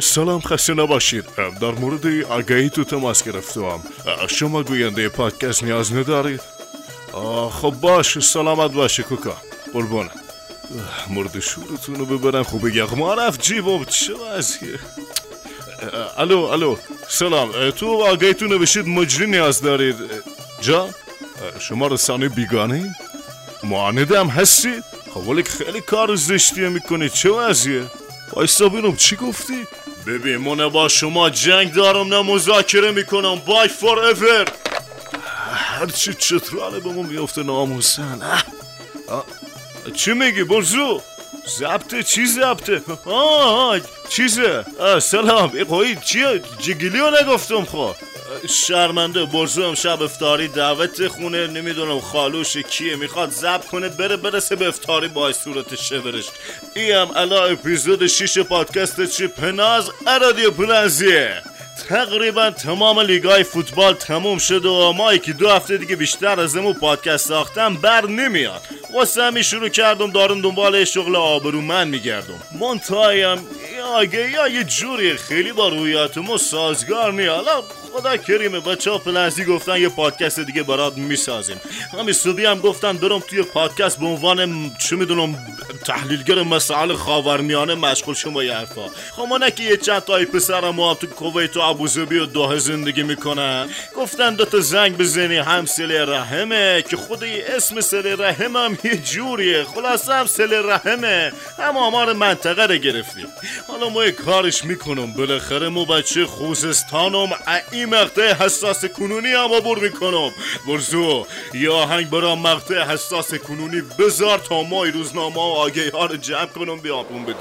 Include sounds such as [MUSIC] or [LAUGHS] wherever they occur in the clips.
سلام خسته نباشید. در مورد آگهی تو تماس گرفتم. شما گوینده پادکست نیاز ندارید؟ خب باش سلامت باشه کوکا. قربانه مرد شورتون رو ببرن خوب یغما رفت جیبم. چه وضعیه؟ الو الو. سلام. تو آگهی تو نوشید مجری نیاز دارید. جا؟ شما رسانه بیگانه معانده هم هستید خب ولی خیلی کار زشتیه می‌کنید چه وضعیه؟ بایستا بینم چی گفتی؟ ببین من با شما جنگ دارم نه مذاکره می‌کنم. بای فور ایور هرچی چطوره به من میفته ناموسن چی میگی برزو؟ زبطه چی زبطه؟ آه چیزه؟ سلام. ای چیه؟ جگیلیو نگفتم خب شرمنده برزو شب افتاری دعوت خونه نمی‌دونم خالوش کیه می‌خواد زب کنه بره برسه به افتاری با صورت شورش. ای هم الا اپیزود شیش پادکست چی؟ پناز ارادیو پلنزیه تقریبا تمام لیگای فوتبال تموم شد و ما که دو هفته دیگه بیشتر از امو پادکست ساختم بر نمیاد. واسه همی شروع کردم دارم دنبال شغل آبرومند میگردم. منتهایم یا یه جوری خیلی با رویاتمو سازگار نیالا خدا کریمه بچه ها پلنزی گفتن یه پادکست دیگه برات می‌سازیم. همین صبحی هم گفتن برم توی پادکست به عنوان چه می‌دونم تحلیلگر مسائل خاورمیانه مشغول شما یه حرفا. خب که یه چند تای پسر ما تو کویت و ابوظبی و دوه زندگی می‌کنن. گفتن دوتا زنگ بزنی هم سل رحمه که خود اسم سل رحم هم یه جوریه. خلاصه هم سل رحمه. هم آمار منطقه رو گرفتیم. حالا ما یه کارش می‌کنم. بالاخره ما بچه خوزستانم این مقطع حساس کنونی هم عبور می‌کنم. برزو یا آهنگ برا مقطع حساس کنونی بذار تا ما روزنامه و آگهی ها رو جمع کنم بیابون به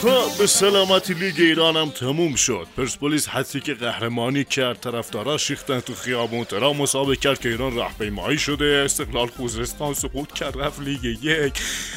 Trump. به سلامتی لیگ ایران هم تموم شد. پرسپولیس حتی که قهرمانی کرد طرفدارا شیختن تو خیابون. ترا مسابقه کرد که ایران راهپیمایی شده. استقلال خوزستان سقوط کرد رفت لیگ یک.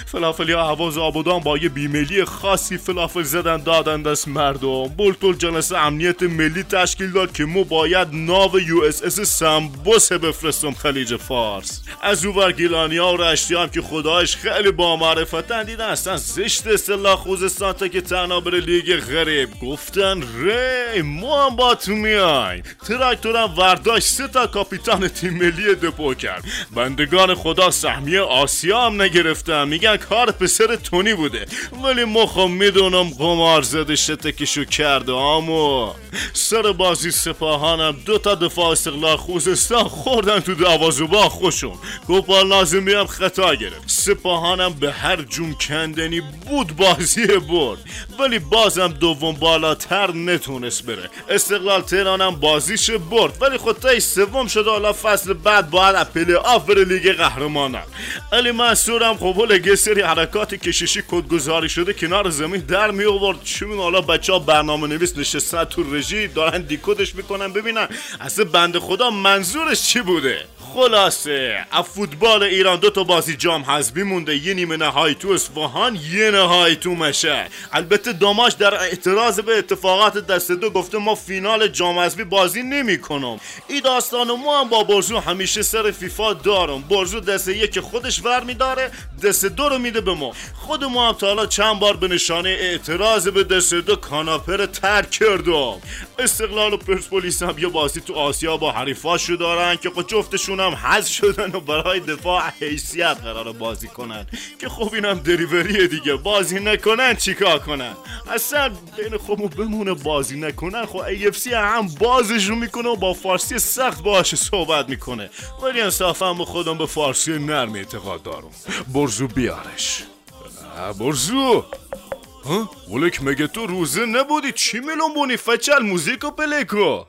فلافلی هواز آبادان با یه بیملی خاصی فلافل زدن دادن دست مردم. بلتول جلسه امنیت ملی تشکیل داد که مو باید ناو یو اس اس سمبوسه بفرستم خلیج فارس. از اوور گیلانی ها و رشتی هم که خدایش خیلی با معرفتن دیدن اصلا زشت اصطلاح خوزستان تا که بره لیگ غریب. گفتن ری ما هم با تو میای تراکتورم ورداشت سه تا کاپیتان تیم ملی دپو کرد. بندگان خدا سهمیه آسیا هم نگرفتن. میگن کار پسر تونی بوده. ولی مخم می‌دونم قمار زده شتکشو کرده آمو. سر بازی سپاهانم دو تا دفاع استقلال خوزستان خوردن تو دوازوبا خوشون گوپال نازمی هم خطا گرفت. سپاهانم به هر جون کندنی بود بازی برد. ولی بازم دوم بالاتر نتونست بره. استقلال تهرانم بازیش برد ولی خود تای سوم شده حالا فصل بعد باید اپلی آف بره لیگ قهرمانان. علی منصورم خب یه سری حرکات کششی کدگذاری شده کنار زمین در می آورد. چون حالا بچه ها برنامه نویس نشستن تو رژی دارن دیکودش می‌کنن ببینن. اصلا بند خدا منظورش چی بوده؟ خلاصه. از فوتبال ایران دو تا بازی جام حذفی مونده. یه نیمه نهایی تو اصفهان یه نهایی تو مشه. البته داماش در اعتراض به اتفاقات دست دو گفته ما فینال جام حذفی بازی نمی کنم این داستان ما هم با برزو همیشه سر فیفا دارم. برزو دست یک خودش ور میداره دست دو رو میده به ما. خود ما هم تا حالا چند بار به نشانه اعتراض به دست دو کاناپر ترک کردم. استقلال و پرسپولیس هم یه بازی تو آسیا با حریفاشو دارن که خود جفتشون هم حذف شدن و برای دفاع حیثیت قرار بازی کنن. که خب اینم دریوریه دیگه. بازی نکنن چیکار کنن؟ اصلا بین خودمون بمونه بازی نکنن. خب ای هم بازشون می‌کنه و با فارسی سخت باشه صحبت می‌کنه. ولی انصافا به خودم به فارسی نرم اعتقاد دارم. برزو بیارش. برزو. ها؟ ولک مگه تو روزه نبودی؟ چی میلون بونی؟ فچل موزیکو پلیکو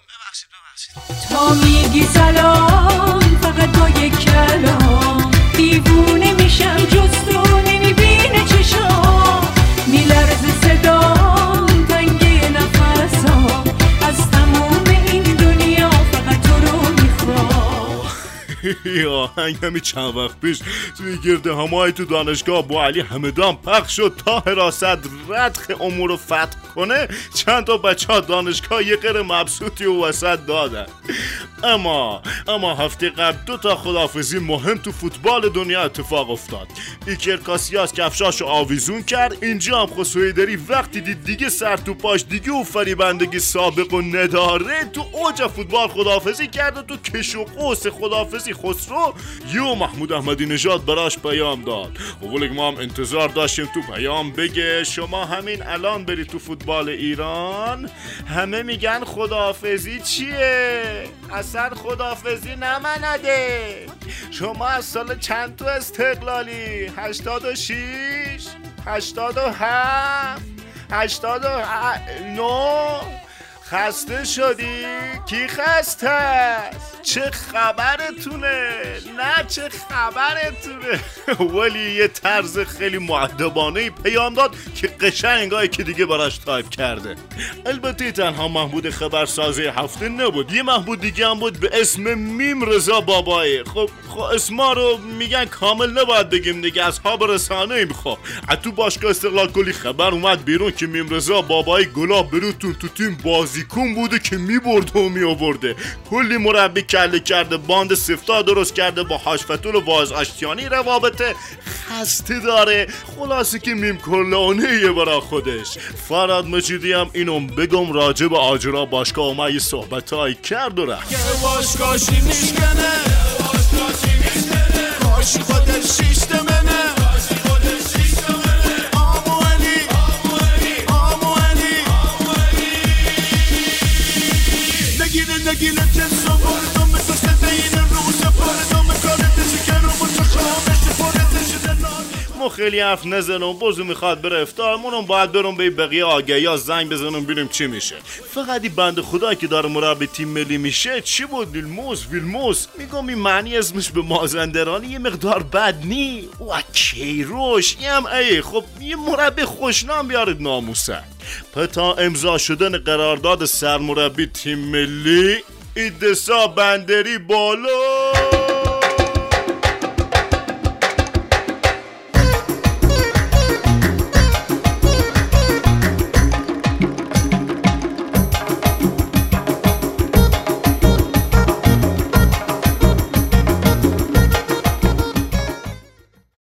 تا میگی سلام. فقط با یک کلام. دیوونه میشم جز تو نمی‌بینه چشام. میلرز صدام تنگ نفسام. از تموم این دنیا فقط تو رو می‌خوام. یه آهنگ همی چند وقت پیش توی گرد همایی تو دانشگاه با علی همدان پخش شد تا حراست ردخ امور رو فتح کنه چند تا بچه دانشگاه یه قره مبسوطی و وسط دادن. اما اما هفته قبل دو تا خدافزی مهم تو فوتبال دنیا اتفاق افتاد. ایکر کاسیاس کفشاشو آویزون کرد اینجا هم خسویدری وقتی دید دیگه سر تو پاش دیگه و فریبندگی سابق و نداره تو اوج فوتبال خدافزی کرد و تو کش و قوس خدافزی خسرو یو محمود احمدی نژاد براش پیام داد. خب ما هم انتظار داشتیم تو پیام بگه شما همین الان بری تو فوتبال ایران همه میگن خدافزی چیه؟ اصلا خدافزی نمنده شما از سال چند تو استقلالی؟ 86 87 89 خسته شدی؟ کی خسته است؟ چه خبرتونه؟ نه چه خبرتونه؟ [LAUGHS] ولی یه طرز خیلی مودبانه پیام داد که قشنگایی که دیگه براش تایپ کرده البته تنها محمود خبرسازی هفته نبود یه محمود دیگه هم بود به اسم میم رضا بابایی خب خب اسما رو میگن کامل نباید بگیم دیگه اصحاب رسانه ایم خب تو باشگاه استقلال کلی خبر اومد بیرون که میم رضا بابایی گلاب بروتون تو تیم بازیکن بوده که میبرده و میآورده. کلی مربی کله کرده باند سفتا درست کرده با هاشفتول و واز آشتیانی روابط خسته داره. خلاصه که میم کلانه یه برا خودش. فراد مجیدی هم اینو بگم راجع به آجرا باشگاه اومد یه صحبت کرد و رفت. کاشی خودش شیشت منه آمو ما خیلی حرف نزنم بازو می‌خواد بره افتار منم باید برم به بقیه آگهی یا زنگ بزنم ببینیم چی میشه. فقط این بند خدا که داره مربی تیم ملی میشه چی بود؟ ویلموس ویلموس میگم این معنی اسمش به مازندرانی یه مقدار بد نی. و کیروش هم ای خب یه مربی خوشنام بیارید ناموسه. پتا امضا شدن قرارداد سرمربی تیم ملی ایدسا بندری بالا.